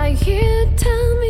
Right here, tell me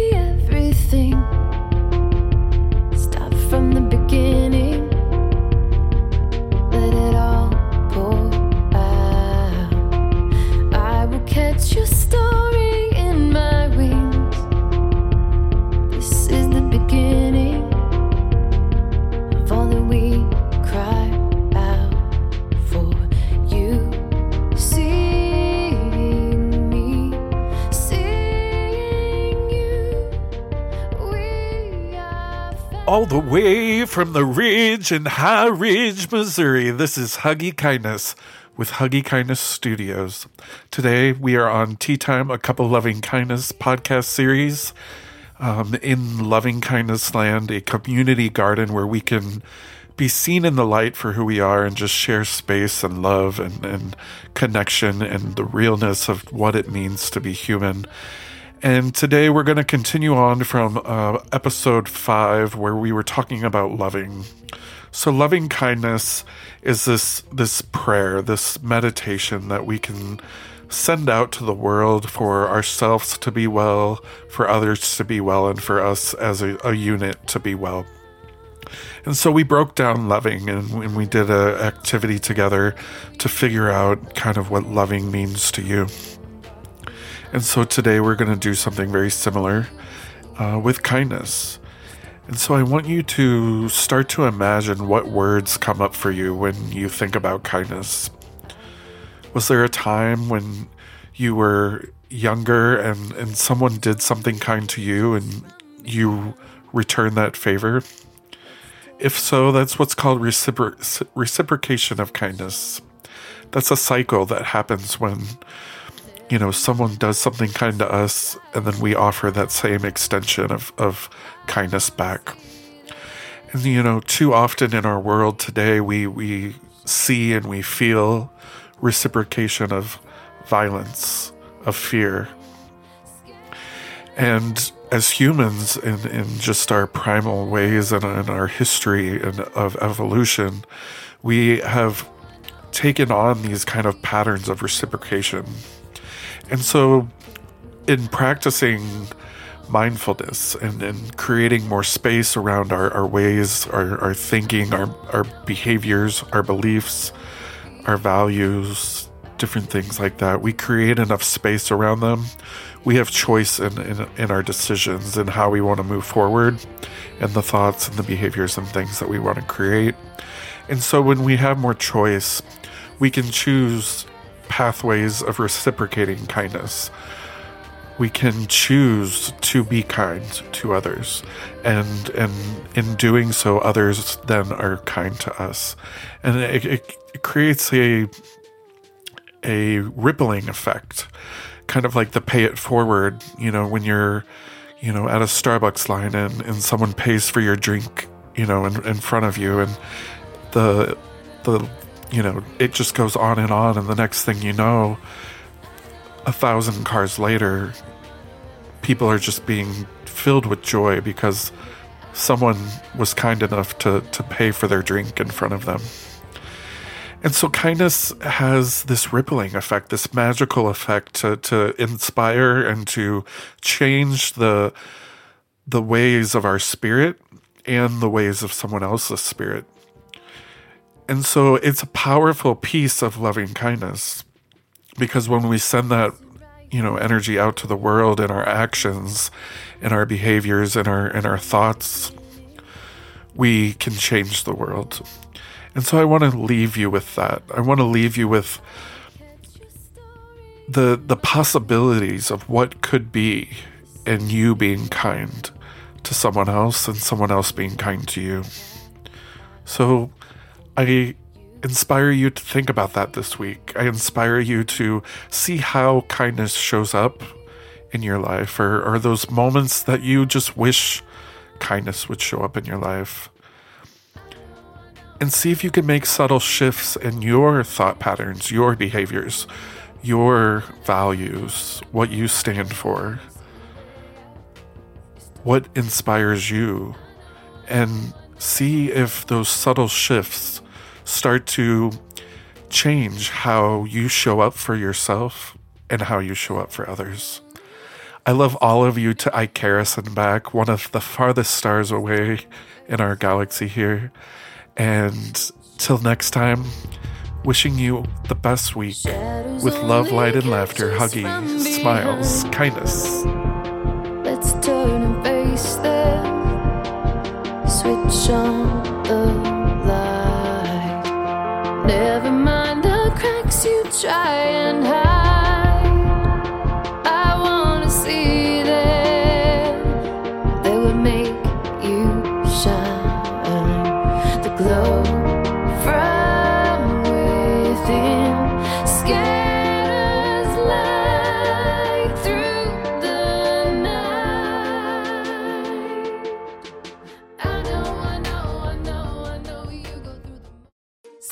All the way from the Ridge in High Ridge, Missouri. This is Huggy Kindness with Huggy Kindness Studios. Today we are on Tea Time, a Cup of Loving Kindness podcast series. Um, in Loving Kindness Land, a community garden where we can be seen in the light for who we are and just share space and love and, and connection and the realness of what it means to be human. And today we're going to continue on from uh, episode five, where we were talking about loving. So, loving kindness is this this prayer, this meditation that we can send out to the world for ourselves to be well, for others to be well, and for us as a, a unit to be well. And so we broke down loving and, and we did an activity together to figure out kind of what loving means to you. And so today we're going to do something very similar uh, with kindness. And so I want you to start to imagine what words come up for you when you think about kindness. Was there a time when you were younger and, and someone did something kind to you and you returned that favor? If so, that's what's called recipro- reciprocation of kindness. That's a cycle that happens when you know, someone does something kind to us, and then we offer that same extension of, of kindness back. And, you know, too often in our world today, we, we see and we feel reciprocation of violence, of fear. And as humans, in, in just our primal ways and in our history and of evolution, we have taken on these kind of patterns of reciprocation. And so, in practicing mindfulness and, and creating more space around our, our ways, our, our thinking, our, our behaviors, our beliefs, our values, different things like that, we create enough space around them. We have choice in, in, in our decisions and how we want to move forward and the thoughts and the behaviors and things that we want to create. And so, when we have more choice, we can choose pathways of reciprocating kindness. We can choose to be kind to others, and and in doing so, others then are kind to us, and it, it, creates a a rippling effect, kind of like the pay it forward. You know, when you're you know at a Starbucks line and and someone pays for your drink, you know, in, in front of you, and the the you know, it just goes on and on. And the next thing you know, a thousand cars later, people are just being filled with joy because someone was kind enough to, to pay for their drink in front of them. And so kindness has this rippling effect, this magical effect to, to inspire and to change the the ways of our spirit and the ways of someone else's spirit. And so it's a powerful piece of loving kindness because when we send that, you know, energy out to the world in our actions, in our behaviors, in our in our thoughts, we can change the world. And so I want to leave you with that. I want to leave you with the the possibilities of what could be in you being kind to someone else and someone else being kind to you. So I inspire you to think about that this week. I inspire you to see how kindness shows up in your life or, or those moments that you just wish kindness would show up in your life. And see if you can make subtle shifts in your thought patterns, your behaviors, your values, what you stand for, what inspires you, and see if those subtle shifts start to change how you show up for yourself and how you show up for others. I love all of you to Icarus and back, one of the farthest stars away in our galaxy here. And till next time, wishing you the best week with love, light, and laughter, huggy, smiles, kindness. Let's turn and face them. Switch on cracks you